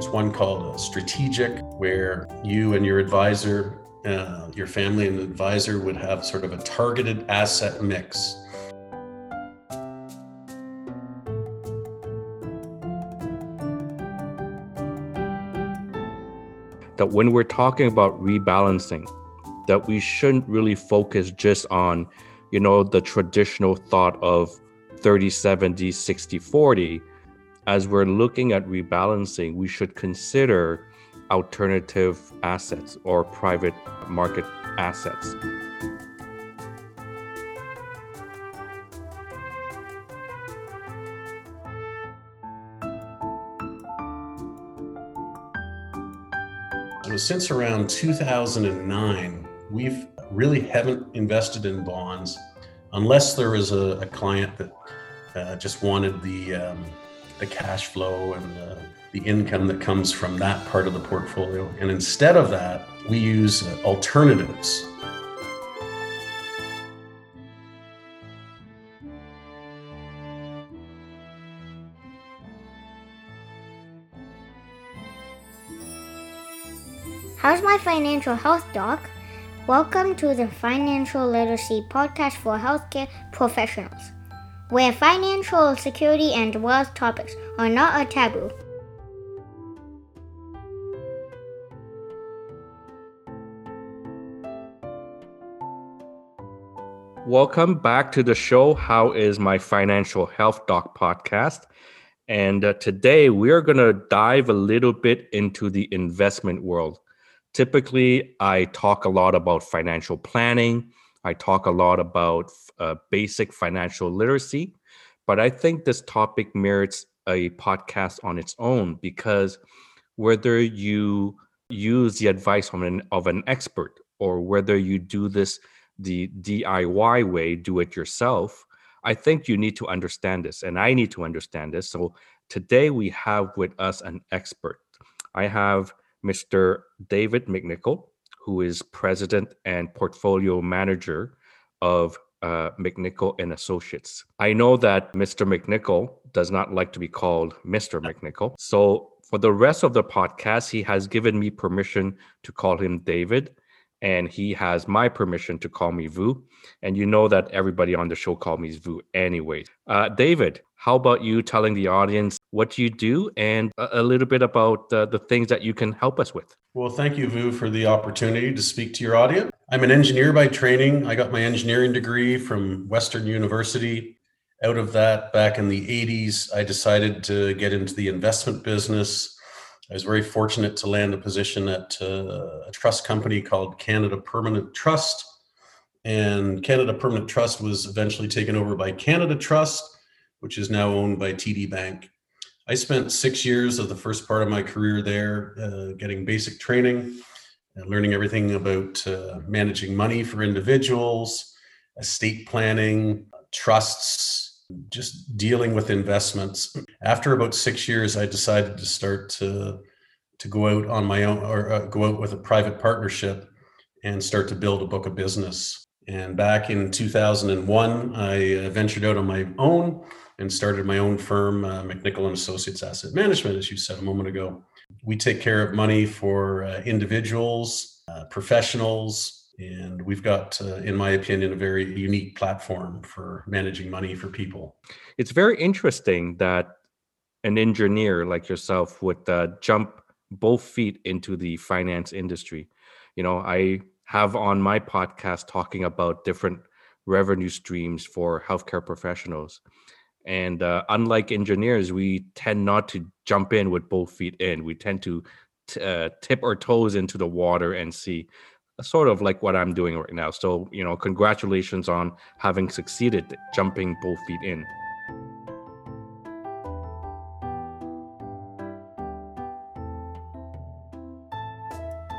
There's one called a strategic, where you and your advisor, uh, your family and advisor would have sort of a targeted asset mix. That when we're talking about rebalancing, that we shouldn't really focus just on, you know, the traditional thought of 30 70 60 40 as we're looking at rebalancing we should consider alternative assets or private market assets. Since around 2009, we've really haven't invested in bonds unless there is a, a client that uh, just wanted the um, the cash flow and the, the, income that comes from that part of the portfolio. And instead of that, we use uh, alternatives. How's my financial health, Doc? Welcome to the Financial Literacy Podcast for Healthcare Professionals, where financial security and wealth topics are not a taboo. Welcome back to the show. How is my financial health doc podcast? And uh, today we are going to dive a little bit into the investment world. Typically, I talk a lot about financial planning. I talk a lot about uh, basic financial literacy. But I think this topic merits a podcast on its own because whether you use the advice of an, of an expert or whether you do this the DIY way, do it yourself, I think you need to understand this and I need to understand this. So today we have with us an expert. I have Mr. David McNichol, who is president and portfolio manager of uh, McNichol and Associates. I know that Mr. McNichol does not like to be called Mr. McNichol. So for the rest of the podcast, he has given me permission to call him David and he has my permission to call me Vu. And you know that everybody on the show call me Vu anyway. Uh, David, how about you telling the audience what you do and a, little bit about uh, the things that you can help us with? Well, thank you, Vu, for the opportunity to speak to your audience. I'm an engineer by training. I got my engineering degree from Western University. Out of that, back in the 80s, I decided to get into the investment business I was very fortunate to land a position at uh, a trust company called Canada Permanent Trust. And Canada Permanent Trust was eventually taken over by Canada Trust, which is now owned by TD Bank. I spent six years of the first part of my career there uh, getting basic training and learning everything about uh, managing money for individuals, estate planning, trusts, just dealing with investments. After about six years, I decided to start to to go out on my own or uh, go out with a private partnership and start to build a book of business. And back in 2001, I uh, ventured out on my own and started my own firm, uh, McNichol and Associates Asset Management, as you said a moment ago. We take care of money for uh, individuals, uh, professionals, and we've got uh, in my opinion a very unique platform for managing money for people. It's very interesting that an engineer like yourself would uh, jump both feet into the finance industry. You know i have on my podcast talking about different revenue streams for healthcare professionals and uh, unlike engineers we tend not to jump in with both feet in we tend to t- uh, tip our toes into the water and see sort of like what I'm doing right now. So, you know, congratulations on having succeeded jumping both feet in.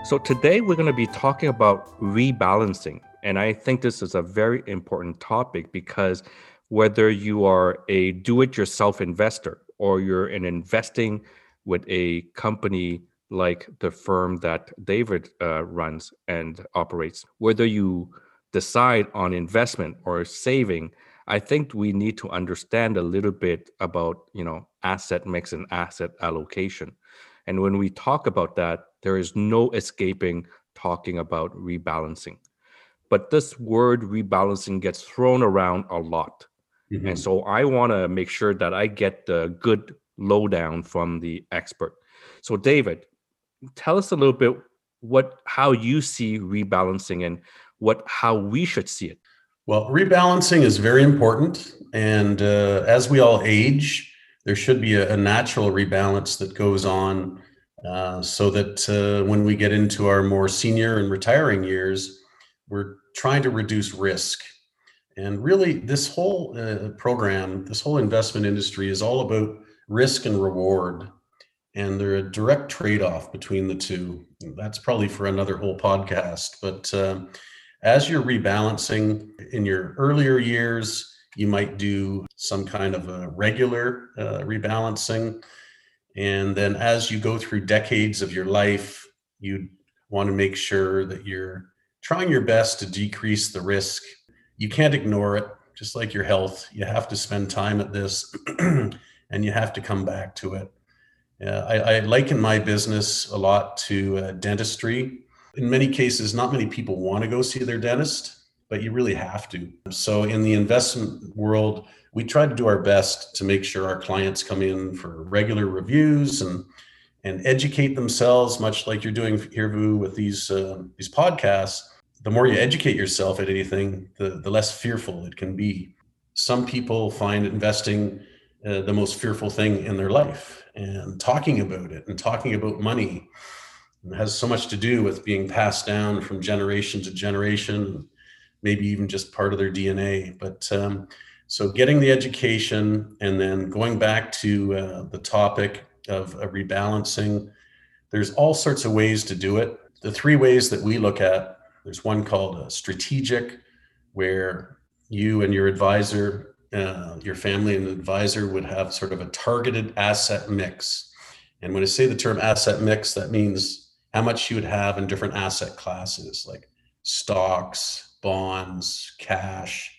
So, today we're going to be talking about rebalancing. And I think this is a very important topic because whether you are a do it yourself investor or you're an investing with a company like the firm that David uh, runs and operates, whether you decide on investment or saving, I think we need to understand a little bit about you know asset mix and asset allocation. And when we talk about that, there is no escaping talking about rebalancing. But this word rebalancing gets thrown around a lot. Mm-hmm. And so I want to make sure that I get the good lowdown from the expert. So David, tell us a little bit what how you see rebalancing and what how we should see it. Well, rebalancing is very important, and uh, as we all age, there should be a, a natural rebalance that goes on, uh, so that uh, when we get into our more senior and retiring years, we're trying to reduce risk. And really, this whole uh, program, this whole investment industry is all about risk and reward. And they're a direct trade off between the two. That's probably for another whole podcast. But uh, as you're rebalancing in your earlier years, you might do some kind of a regular uh, rebalancing. And then as you go through decades of your life, you want to make sure that you're trying your best to decrease the risk. You can't ignore it, just like your health. You have to spend time at this and you have to come back to it. Uh, I, I, liken my business a lot to uh, dentistry. In many cases, not many people want to go see their dentist, but you really have to. So, in the investment world, we try to do our best to make sure our clients come in for regular reviews and and educate themselves, much like you're doing here, Vu, with these uh, these podcasts. The more you educate yourself at anything, the the less fearful it can be. Some people find investing uh, the most fearful thing in their life, and talking about it and talking about money has so much to do with being passed down from generation to generation, maybe even just part of their DNA. But um, so getting the education and then going back to uh, the topic of a rebalancing. There's all sorts of ways to do it. The three ways that we look at there's one called a strategic, where you and your advisor, uh, your family and advisor would have sort of a targeted asset mix. And when I say the term asset mix, that means how much you would have in different asset classes like stocks, bonds, cash,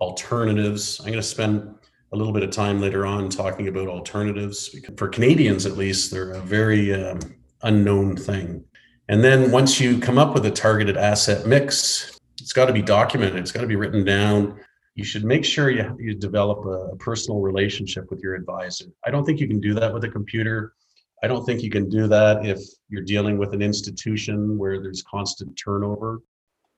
alternatives. I'm going to spend a little bit of time later on talking about alternatives. For Canadians, at least, they're a very um, unknown thing. And then once you come up with a targeted asset mix, it's got to be documented, it's got to be written down. You should make sure you, you develop a, a personal relationship with your advisor. I don't think you can do that with a computer. I don't think you can do that if you're dealing with an institution where there's constant turnover.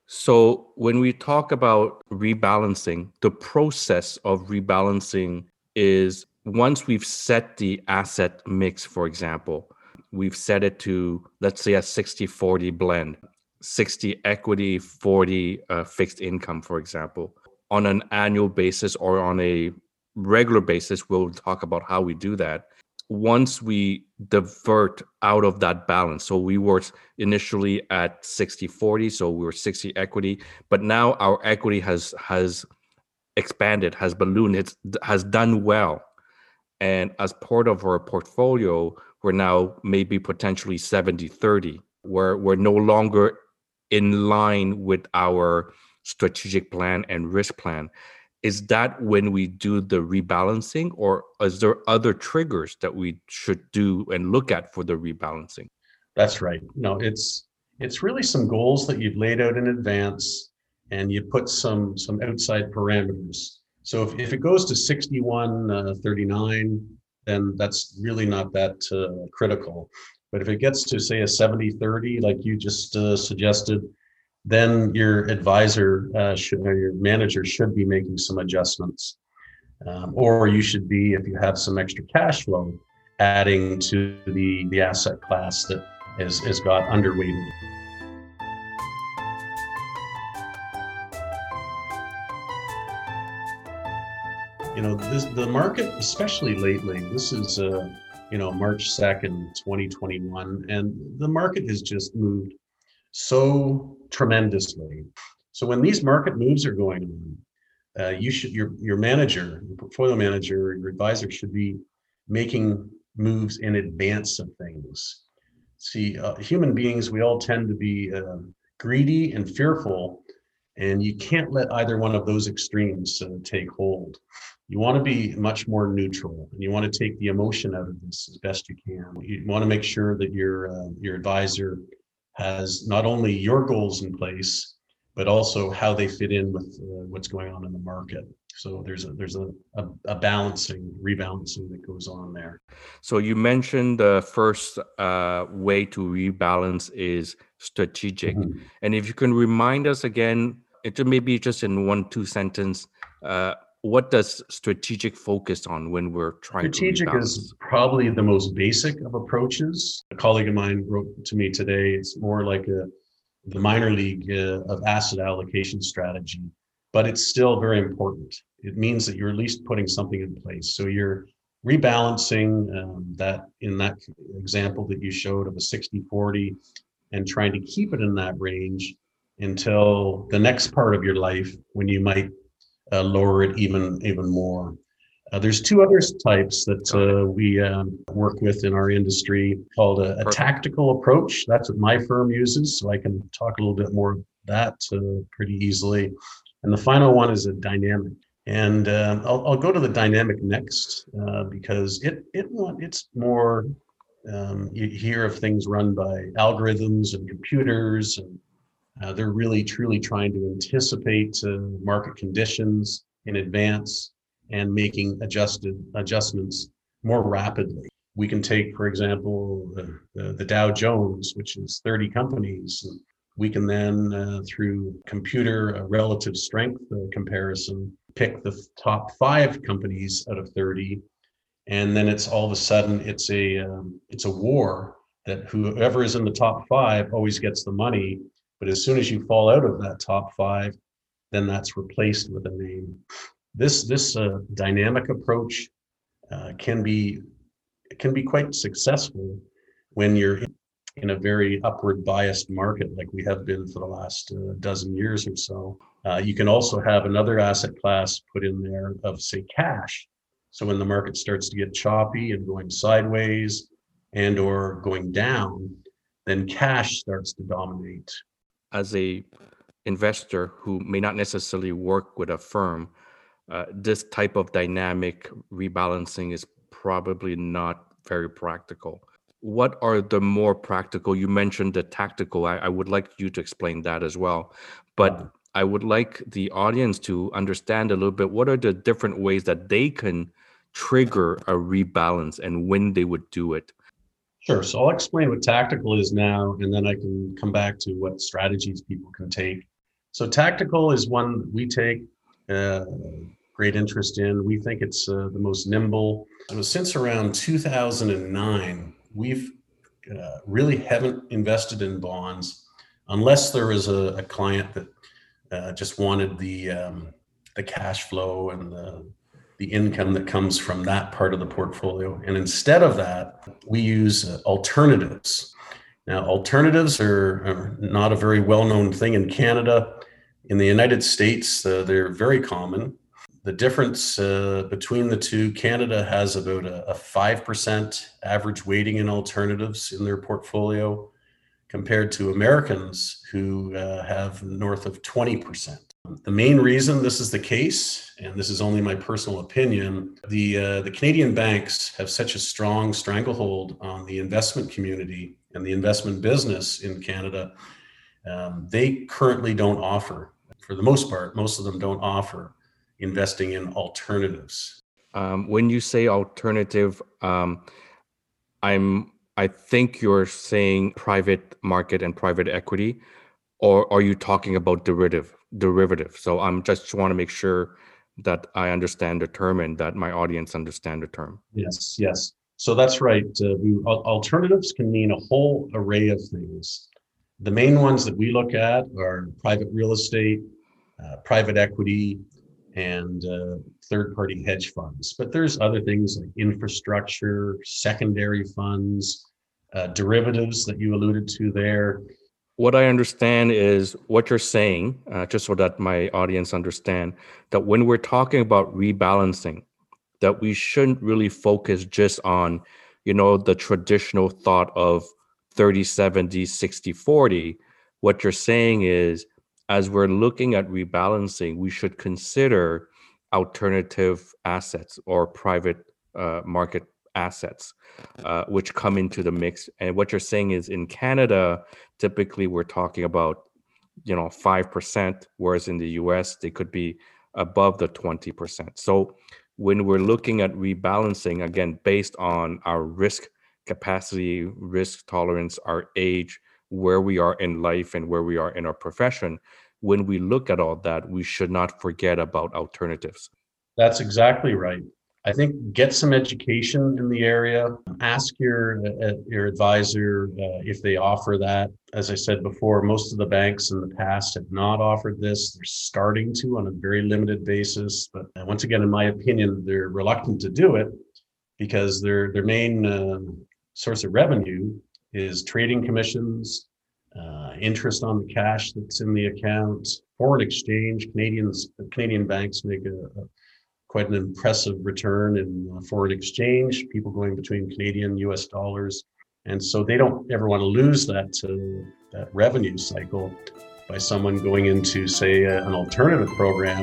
So, when we talk about rebalancing, the process of rebalancing is once we've set the asset mix, for example, we've set it to, let's say, a 60 40 blend, 60 equity, 40 uh, fixed income, for example. On an annual basis or on a regular basis, we'll talk about how we do that once we divert out of that balance so we were initially at 60 40 so we were 60 equity but now our equity has has expanded has ballooned it has done well and as part of our portfolio we're now maybe potentially 70 30 where we're no longer in line with our strategic plan and risk plan. Is that when we do the rebalancing or is there other triggers that we should do and look at for the rebalancing? That's right. No it's it's really some goals that you've laid out in advance and you put some some outside parameters. So if, if it goes to 61 uh, 39 then that's really not that uh, critical but if it gets to say a 70 30 like you just uh, suggested then your advisor uh, should, or your manager should be making some adjustments. Um, or you should be, if you have some extra cash flow, adding to the, the asset class that is, has got underweighted. You know, this, the market, especially lately, this is, uh, you know, March 2nd, 2021, and the market has just moved so tremendously. So when these market moves are going on, uh, you should your your manager, your portfolio manager, your advisor should be making moves in advance of things. See, uh, human beings, we all tend to be uh, greedy and fearful, And you can't let either one of those extremes uh, take hold. You want to be much more neutral and you want to take the emotion out of this as best you can. You want to make sure that your, uh, your advisor has not only your goals in place, but also how they fit in with uh, what's going on in the market. So there's a there's a, a, a, balancing, rebalancing that goes on there. So you mentioned the first uh, way to rebalance is strategic, mm-hmm. and if you can remind us again, maybe just in one two sentence, uh, what does strategic focus on when we're trying to strategic to is probably the most basic of approaches. A colleague of mine wrote to me today. It's more like a the minor league uh, of asset allocation strategy but it's still very important. It means that you're at least putting something in place. So you're rebalancing um, that in that example that you showed of a 60 40 and trying to keep it in that range until the next part of your life when you might uh, lower it even even more. Uh, there's two other types that uh, we um, work with in our industry called a, a, tactical approach. That's what my firm uses, so I can talk a little bit more that uh, pretty easily. And the final one is a dynamic. And uh, I'll, I'll, go to the dynamic next uh, because it, it it's more, um, you hear of things run by algorithms and computers, and uh, they're really truly trying to anticipate uh, market conditions in advance and making adjusted adjustments more rapidly. We can take, for example, the, the, the Dow Jones, which is 30 companies, we can then, uh, through computer uh, relative strength uh, comparison, pick the top five companies out of 30. And then it's all of a sudden it's a um, it's a war that whoever is in the top five always gets the money. But as soon as you fall out of that top five, then that's replaced with a name. This this uh, dynamic approach uh, can be can be quite successful when you're in a very upward biased market like we have been for the last uh, dozen years or so. Uh, you can also have another asset class put in there of, say, cash. So when the market starts to get choppy and going sideways and or going down, then cash starts to dominate. As a investor who may not necessarily work with a firm, uh, this type of dynamic rebalancing is probably not very practical. What are the more practical you mentioned the tactical I, I, would like you to explain that as well but i would like the audience to understand a little bit what are the different ways that they can trigger a rebalance and when they would do it sure so i'll explain what tactical is now and then i can come back to what strategies people can take. So tactical is one we take uh, great interest in. We think it's uh, the most nimble. Was since around 2009 we've uh, really haven't invested in bonds unless there is a, a client that uh, just wanted the um, the cash flow and the the income that comes from that part of the portfolio. And instead of that, we use uh, alternatives. Now, alternatives are, are, not a very well known thing in Canada. In the United States, uh, they're very common the difference uh, between the two, Canada has about a, a 5% average weighting in alternatives in their portfolio compared to Americans who uh, have north of 20%. The main reason this is the case, and this is only my personal opinion, the, uh, the Canadian banks have such a strong stranglehold on the investment community and the investment business in Canada. Um, they currently don't offer, for the most part, most of them don't offer investing in alternatives. Um, when you say alternative, um, I'm I think you're saying private market and private equity, or are you talking about derivative derivative? So I'm just want to make sure that I understand the term and that my audience understand the term. Yes, yes. So that's right. Uh, we, alternatives can mean a whole array of things. The main ones that we look at are private real estate, uh, private equity, and uh, third party hedge funds. But there's other things like infrastructure, secondary funds, uh, derivatives that you alluded to there. What I understand is what you're saying, uh, just so that my audience understand that when we're talking about rebalancing, that we shouldn't really focus just on, you know, the traditional thought of 30, 70, 60, 40. What you're saying is as we're looking at rebalancing, we should consider alternative assets or private uh, market assets, uh, which come into the mix. And what you're saying is in Canada, typically we're talking about, you know, 5%, whereas in the US, they could be above the 20%. So when we're looking at rebalancing, again, based on our risk capacity, risk tolerance, our age, where we are in life and where we are in our profession, when we look at all that, we should not forget about alternatives. That's exactly right. I think get some education in the area. Ask your uh, your advisor uh, if they offer that. As I said before, most of the banks in the past have not offered this. They're starting to on a very limited basis, but once again, in my opinion, they're reluctant to do it because their their main uh, source of revenue is trading commissions, uh, interest on the cash that's in the account, foreign exchange. Canadians Canadian banks make a, a quite an impressive return in uh, foreign exchange, people going between Canadian, US dollars. And so they don't ever want to lose that, uh, that revenue cycle by someone going into, say, an alternative program.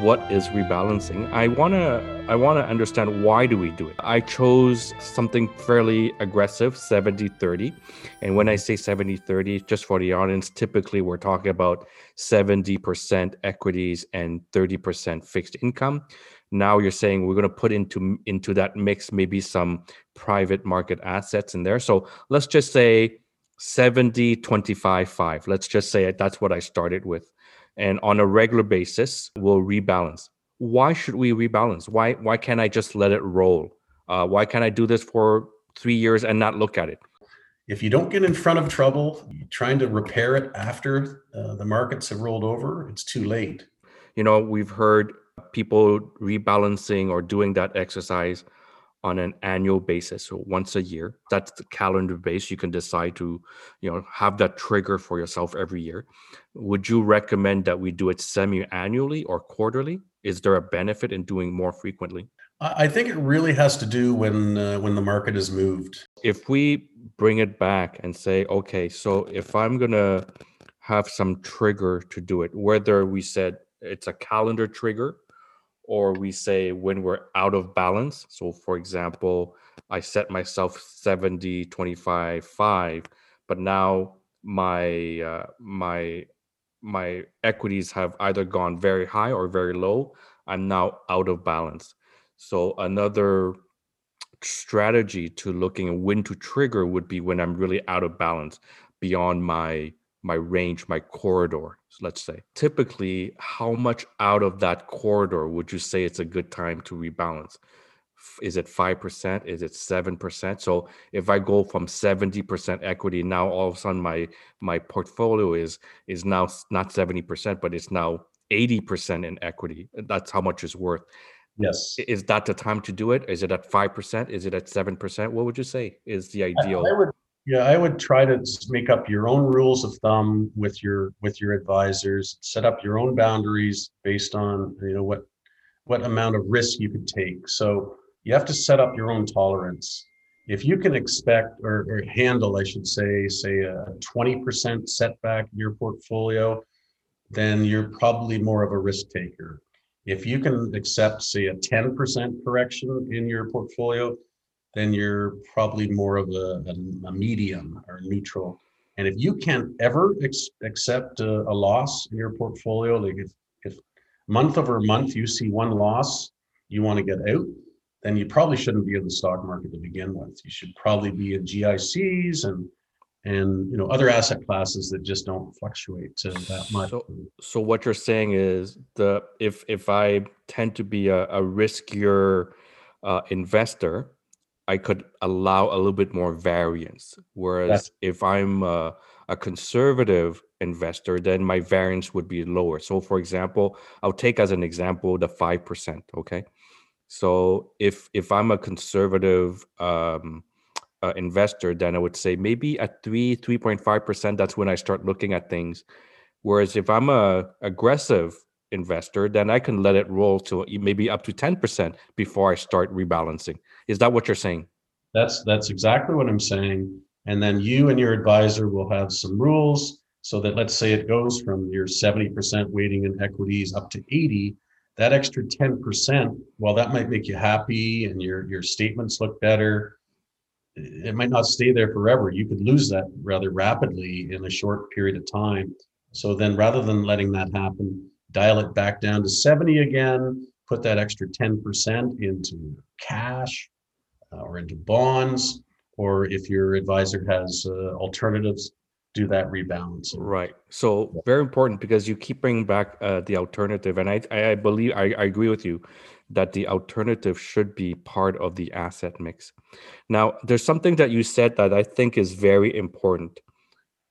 What is rebalancing i want to i want to understand why do we do it. I chose something fairly aggressive 70 30 and when i say 70 30 just for the audience typically we're talking about 70% equities and 30% fixed income. Now you're saying we're going to put into into that mix maybe some private market assets in there. So let's just say 70 25 5 let's just say that's what i started with and on a regular basis will rebalance. Why should we rebalance? Why why can't I just let it roll? Uh, why can't I do this for three years and not look at it? If you don't get in front of trouble, trying to repair it after uh, the markets have rolled over, it's too late. You know, we've heard people rebalancing or doing that exercise on an annual basis so once a year that's the calendar base you can decide to you know have that trigger for yourself every year. Would you recommend that we do it semi-annually or quarterly? Is there a benefit in doing more frequently? I think it really has to do when uh, when the market is moved. If we bring it back and say okay so if i'm going to have some trigger to do it whether we said it's a calendar trigger or we say when we're out of balance. So, for example, I set myself 70, 25, 5, but now my uh, my my equities have either gone very high or very low. I'm now out of balance. So another strategy to looking when to trigger would be when I'm really out of balance beyond my my range, my corridor, let's say. Typically, how much out of that corridor would you say it's a good time to rebalance? Is it 5%? Is it 7%? So if I go from 70% equity, now all of a sudden my my portfolio is is now not 70%, but it's now 80% in equity. That's how much it's worth. Yes. Is that the time to do it? Is it at 5%? Is it at 7%? What would you say is the ideal? I, would yeah, I would try to make up your own rules of thumb with your with your advisors. Set up your own boundaries based on you know what what amount of risk you could take. So you have to set up your own tolerance. If you can expect or, or handle, I should say, say a 20% setback in your portfolio, then you're probably more of a risk taker. If you can accept, say, a 10% correction in your portfolio, then you're probably more of a, a, medium or neutral. And if you can't ever ex- accept a, a, loss in your portfolio, like if, if month over month you see one loss, you want to get out, then you probably shouldn't be in the stock market to begin with. You should probably be in GICs and and you know other asset classes that just don't fluctuate that much. So, so what you're saying is the if if I tend to be a, a riskier uh, investor, I could allow a little bit more variance. Whereas if I'm a, a, conservative investor, then my variance would be lower. So, for example, I'll take as an example the five percent. Okay, so if if I'm a conservative um, uh, investor, then I would say maybe at three three point five percent. That's when I start looking at things. Whereas if I'm a aggressive investor, then I can let it roll to maybe up to 10% before I start rebalancing. Is that what you're saying? That's that's exactly what I'm saying. And then you and your advisor will have some rules so that let's say it goes from your 70% weighting in equities up to 80, that extra 10%, while that might make you happy and your your statements look better, it might not stay there forever. You could lose that rather rapidly in a short period of time. So then rather than letting that happen, dial it back down to 70 again, put that extra 10% into cash uh, or into bonds, or if your advisor has uh, alternatives, do that rebalance. Right. So very important because you keep bringing back uh, the alternative, and I I believe I, I agree with you that the alternative should be part of the asset mix. Now, there's something that you said that I think is very important.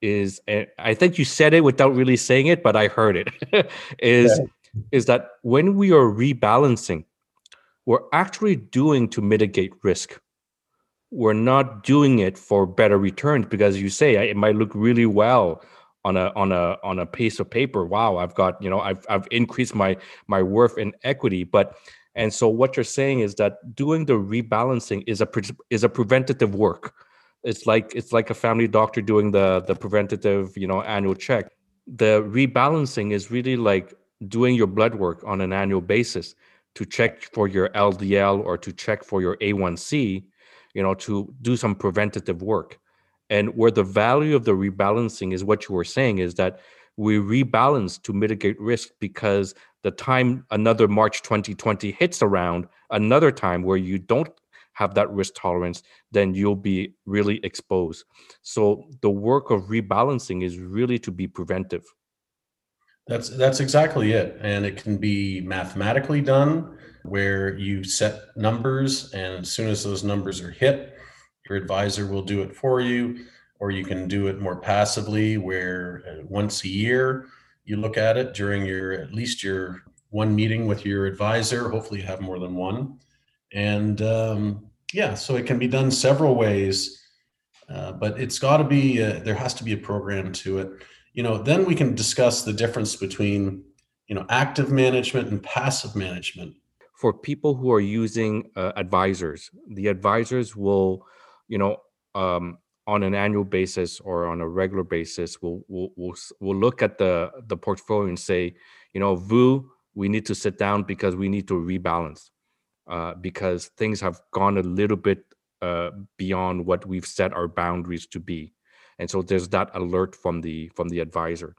Is eh, I think you said it without really saying it, but I heard it. is yeah. is that when we are rebalancing, we're actually doing to mitigate risk. We're not doing it for better returns because you say it might look really well on a on a on a piece of paper. Wow, I've got you know I've I've increased my my worth in equity, but and so what you're saying is that doing the rebalancing is a is a preventative work. It's like it's like a family doctor doing the the preventative, you know, annual check. The rebalancing is really like doing your blood work on an annual basis to check for your LDL or to check for your A1C, you know, to do some preventative work. And where the value of the rebalancing is what you were saying is that we rebalance to mitigate risk because the time another March 2020 hits around, another time where you don't have that risk tolerance, then you'll be really exposed. So the work of rebalancing is really to be preventive. That's that's exactly it. And it can be mathematically done where you set numbers and as soon as those numbers are hit, your advisor will do it for you or you can do it more passively where uh, once a year you look at it during your at least your one meeting with your advisor. Hopefully, you have more than one. And um, yeah, so it can be done several ways, uh, but it's got to be a, there has to be a program to it. You know, then we can discuss the difference between you know active management and passive management. For people who are using uh, advisors, the advisors will, you know, um, on an annual basis or on a regular basis, we'll we'll we'll, we'll look at the the portfolio and say, you know, Vu, we need to sit down because we need to rebalance uh, because things have gone a little bit uh, beyond what we've set our boundaries to be, and so there's that alert from the from the advisor.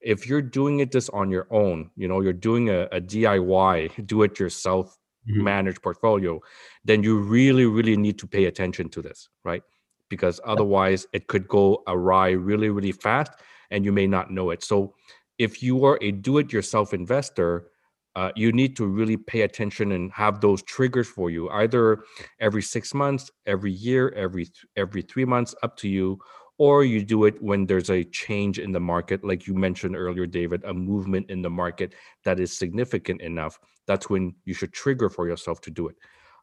If you're doing it just on your own, you know, you're doing a, a DIY, do it yourself mm-hmm. managed portfolio, then you really really need to pay attention to this, right? because otherwise it could go awry really, really fast and you may not know it. So if you are a do it yourself investor, uh, you need to really pay attention and have those triggers for you either every six months every year every every three months up to you or you do it when there's a change in the market like you mentioned earlier david a movement in the market that is significant enough that's when you should trigger for yourself to do it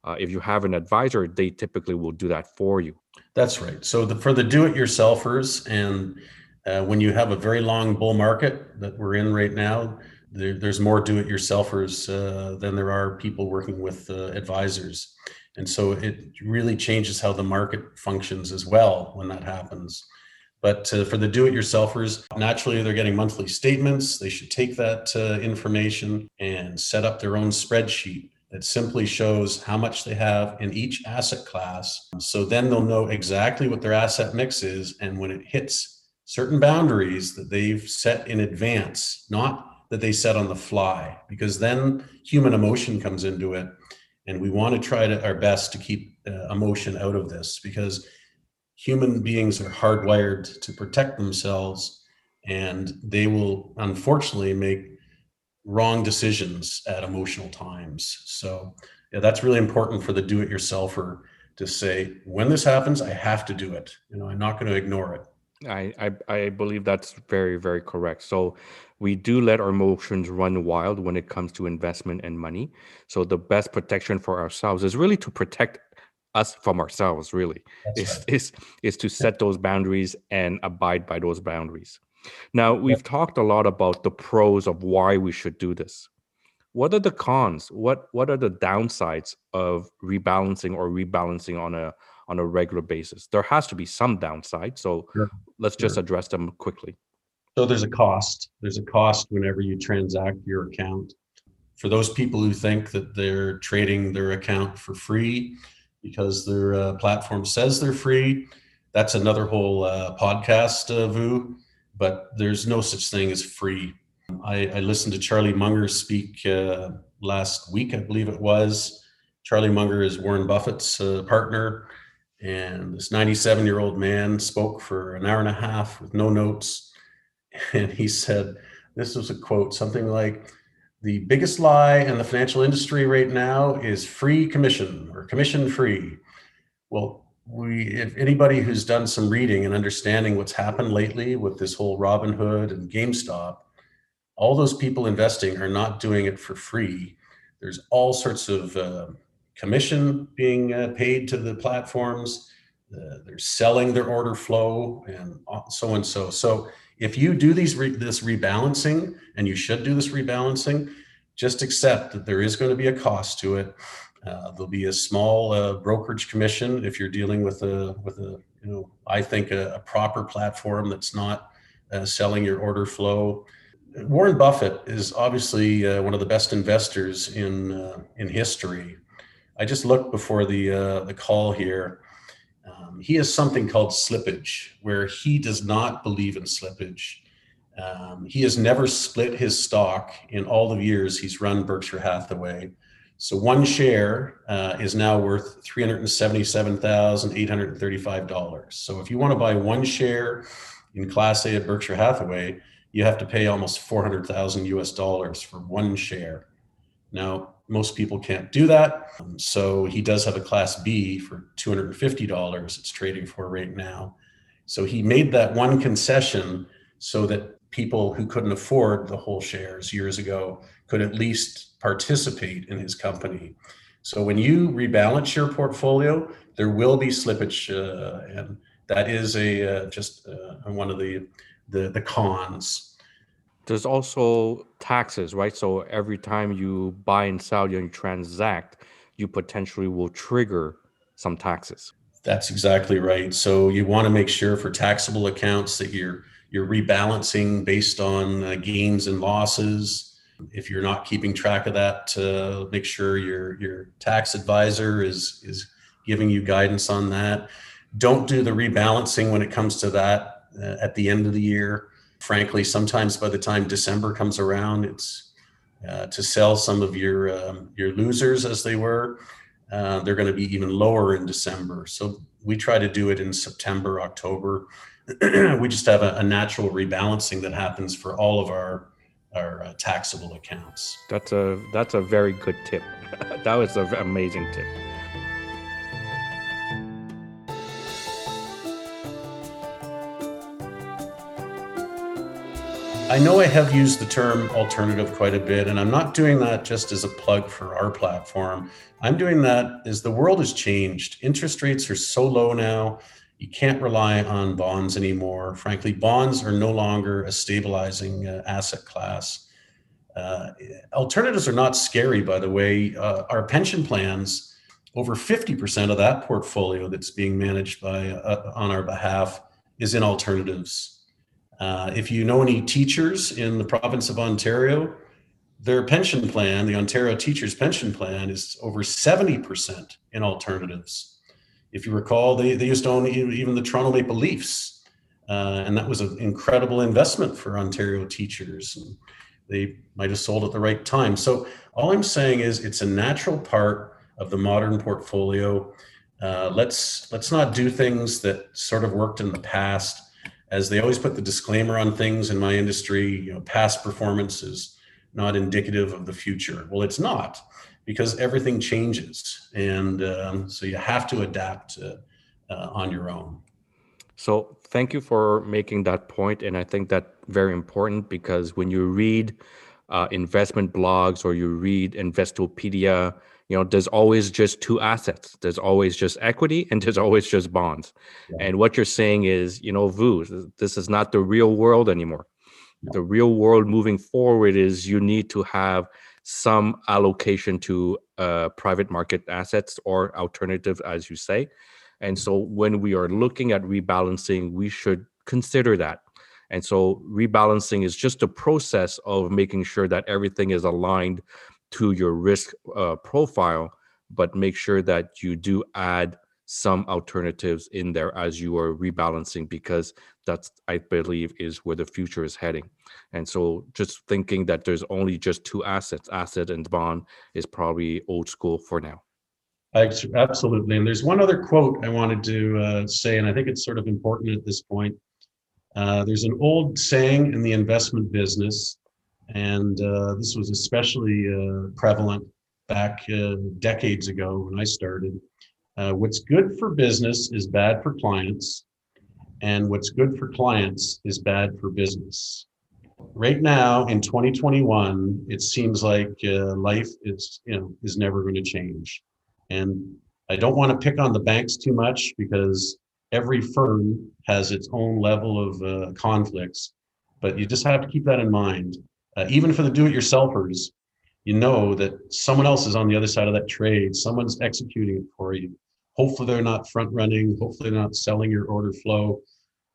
uh, if you have an advisor, they typically will do that for you. That's right. So the, for the do-it-yourselfers, and uh, when you have a very long bull market that we're in right now, there, there's more do-it-yourselfers uh, than there are people working with uh, advisors, and so it really changes how the market functions as well when that happens. But uh, for the do-it-yourselfers, naturally they're getting monthly statements. They should take that uh, information and set up their own spreadsheet that simply shows how much they have in each asset class. So then they'll know exactly what their asset mix is. And when it hits certain boundaries that they've set in advance, not that they set on the fly, because then human emotion comes into it. And we want to try to our best to keep uh, emotion out of this because human beings are hardwired to protect themselves and they will unfortunately make wrong decisions at emotional times. So yeah, that's really important for the do-it-yourselfer to say, when this happens, I have to do it. You know, I'm not going to ignore it. I, I, I believe that's very very correct. So we do let our emotions run wild when it comes to investment and money. So the best protection for ourselves is really to protect us from ourselves. Really, is, right. is is to set those boundaries and abide by those boundaries. Now, we've talked a lot about the pros of why we should do this. What are the cons? What what are the downsides of rebalancing or rebalancing on a on a regular basis? There has to be some downside. So sure. let's just sure. address them quickly. So there's a cost. There's a cost whenever you transact your account. For those people who think that they're trading their account for free because their uh, platform says they're free, that's another whole uh, podcast, uh, Vu. But there's no such thing as free. I, I listened to Charlie Munger speak uh, last week, I believe it was. Charlie Munger is Warren Buffett's uh, partner, and this 97 year old man spoke for an hour and a half with no notes and he said, this was a quote, something like, the biggest lie in the financial industry right now is free commission or commission free. Well, we if anybody who's done some reading and understanding what's happened lately with this whole Robinhood and GameStop, all those people investing are not doing it for free. There's all sorts of uh, commission being uh, paid to the platforms. Uh, they're selling their order flow and so and so. So if you do these re- this rebalancing and you should do this rebalancing just accept that there is going to be a cost to it. Uh, there'll be a small uh, brokerage commission if you're dealing with a with a you know i think a, a proper platform that's not uh, selling your order flow. Warren buffett is obviously uh, one of the best investors in uh, in history. I just looked before the uh, the call here he has something called slippage, where he does not believe in slippage. Um, he has never split his stock in all the years he's run Berkshire Hathaway. So one share uh, is now worth $377,835. So if you want to buy one share in Class A at Berkshire Hathaway, you have to pay almost 400,000 US dollars for one share. Now, most people can't do that. Um, so he does have a class B for $250 it's trading for right now. So he made that one concession so that people who couldn't afford the whole shares years ago could at least participate in his company. So when you rebalance your portfolio, there will be slippage, uh, and that is a uh, just uh, one of the, the the cons there's also taxes, right? So every time you buy and sell and you transact, you potentially will trigger some taxes. That's exactly right. So you want to make sure for taxable accounts that you're you're rebalancing based on uh, gains and losses. If you're not keeping track of that, uh, make sure your your tax advisor is is giving you guidance on that. Don't do the rebalancing when it comes to that uh, at the end of the year frankly, sometimes by the time December comes around, it's uh, to sell some of your um, your losers as they were. Uh, they're going to be even lower in December. So we try to do it in September, October. we just have a, a, natural rebalancing that happens for all of our our uh, taxable accounts. That's a that's a very good tip. that was an amazing tip. I know I have used the term alternative quite a bit, and I'm not doing that just as a plug for our platform. I'm doing that as the world has changed. Interest rates are so low now, you can't rely on bonds anymore. Frankly, bonds are no longer a stabilizing uh, asset class. Uh, alternatives are not scary, by the way. Uh, our pension plans, over 50% of that portfolio that's being managed by uh, on our behalf is in alternatives. Uh, if you know any teachers in the province of Ontario, their pension plan, the Ontario Teachers Pension Plan, is over 70% in alternatives. If you recall, they, they used to own even the Toronto Maple Leafs, uh, and that was an incredible investment for Ontario teachers. And they might have sold at the right time. So, all I'm saying is it's a natural part of the modern portfolio. Uh, let's let's not do things that sort of worked in the past as they always put the disclaimer on things in my industry, you know, past performance is not indicative of the future. Well, it's not because everything changes, and um, so you have to adapt uh, uh, on your own. So, thank you for making that point, and I think that very important because when you read uh, investment blogs or you read Investopedia, you know there's always just two assets. There's always just equity and there's always just bonds. Yeah. and what you're saying is you know vu this is not the real world anymore. Yeah. the real world moving forward is you need to have some allocation to uh, private market assets or alternatives as you say. And so when we are looking at rebalancing we should consider that. And so rebalancing is just a process of making sure that everything is aligned to your risk uh, profile, but make sure that you do add some alternatives in there as you are rebalancing because that's i believe is where the future is heading. And so just thinking that there's only just two assets asset and bond is probably old school for now. Absolutely. And there's one other quote i wanted to uh, say and i think it's sort of important at this point. Uh, there's an old saying in the investment business and uh, this was especially uh, prevalent back uh, decades ago when I started. Uh, what's good for business is bad for clients, and what's good for clients is bad for business. Right now in 2021, it seems like uh, life is you know is never going to change, and I don't want to pick on the banks too much because every firm has its own level of uh, conflicts, but you just have to keep that in mind uh, even for the do-it-yourselfers, you know that someone else is on the other side of that trade. Someone's executing it for you. Hopefully, they're not front running. Hopefully, they're not selling your order flow.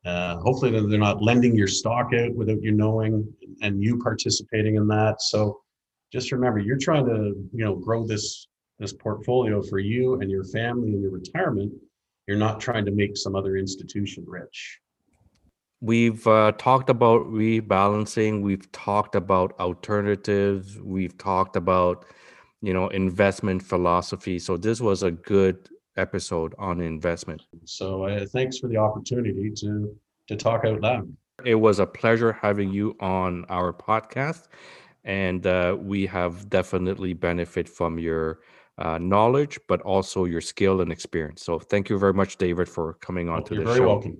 Uh, hopefully, they're not lending your stock out without you knowing and you participating in that. So, just remember, you're trying to you know grow this this portfolio for you and your family and your retirement. You're not trying to make some other institution rich. We've uh, talked about rebalancing. We've talked about alternatives. We've talked about, you know, investment philosophy. So this was a good episode on investment. So uh, thanks for the opportunity to to talk out loud. It was a pleasure having you on our podcast, and uh, we have definitely benefit from your uh, knowledge, but also your skill and experience. So thank you very much, David, for coming on to the show. You're very welcome.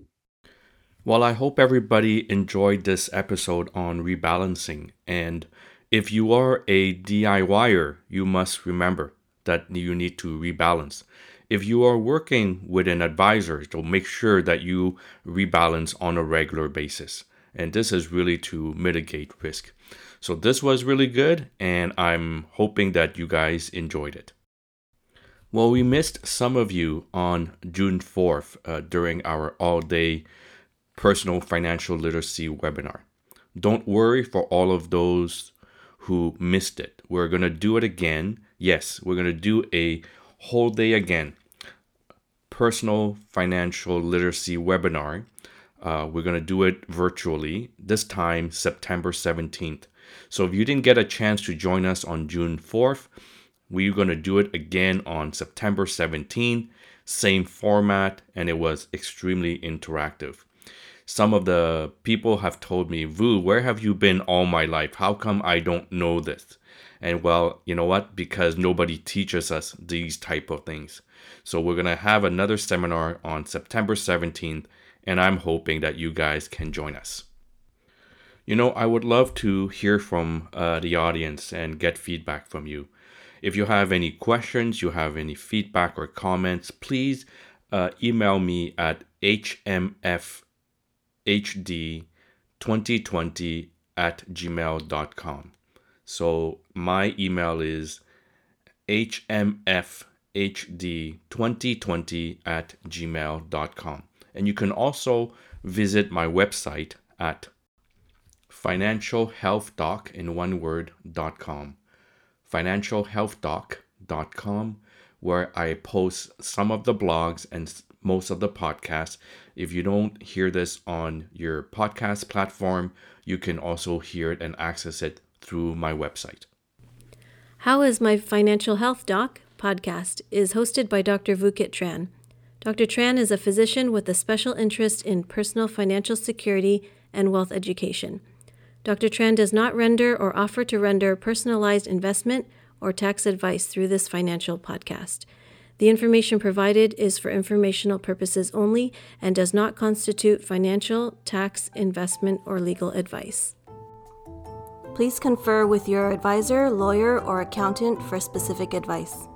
Well, I hope everybody enjoyed this episode on rebalancing. And if you are a DIYer, you must remember that you need to rebalance. If you are working with an advisor, to make sure that you rebalance on a regular basis. And this is really to mitigate risk. So, this was really good, and I'm hoping that you guys enjoyed it. Well, we missed some of you on June 4th uh, during our all day personal financial literacy webinar. Don't worry for all of those who missed it. We're going to do it again. Yes, we're going to do a whole day again. Personal financial literacy webinar. Uh, we're going to do it virtually, this time September 17th. So if you didn't get a chance to join us on June 4th, we're going to do it again on September 17th. Same format, and it was extremely interactive some of the people have told me, Vu, where have you been all my life? How come I don't know this? And well, you know what? Because nobody teaches us these type of things. So we're going to have another seminar on September 17th, and I'm hoping that you guys can join us. You know, I would love to hear from uh, the audience and get feedback from you. If you have any questions, you have any feedback or comments, please uh, email me at hmf hd2020 at gmail.com. So my email is hmfhd2020 at gmail.com. And you can also visit my website at financialhealthdoc in one word.com. Financialhealthdoc.com, where I post some of the blogs and most of the podcasts. If you don't hear this on your podcast platform, you can also hear it and access it through my website. How is My Financial Health Doc podcast is hosted by Dr. Vukit Tran. Dr. Tran is a physician with a special interest in personal financial security and wealth education. Dr. Tran does not render or offer to render personalized investment or tax advice through this financial podcast. The information provided is for informational purposes only and does not constitute financial, tax, investment, or legal advice. Please confer with your advisor, lawyer, or accountant for specific advice.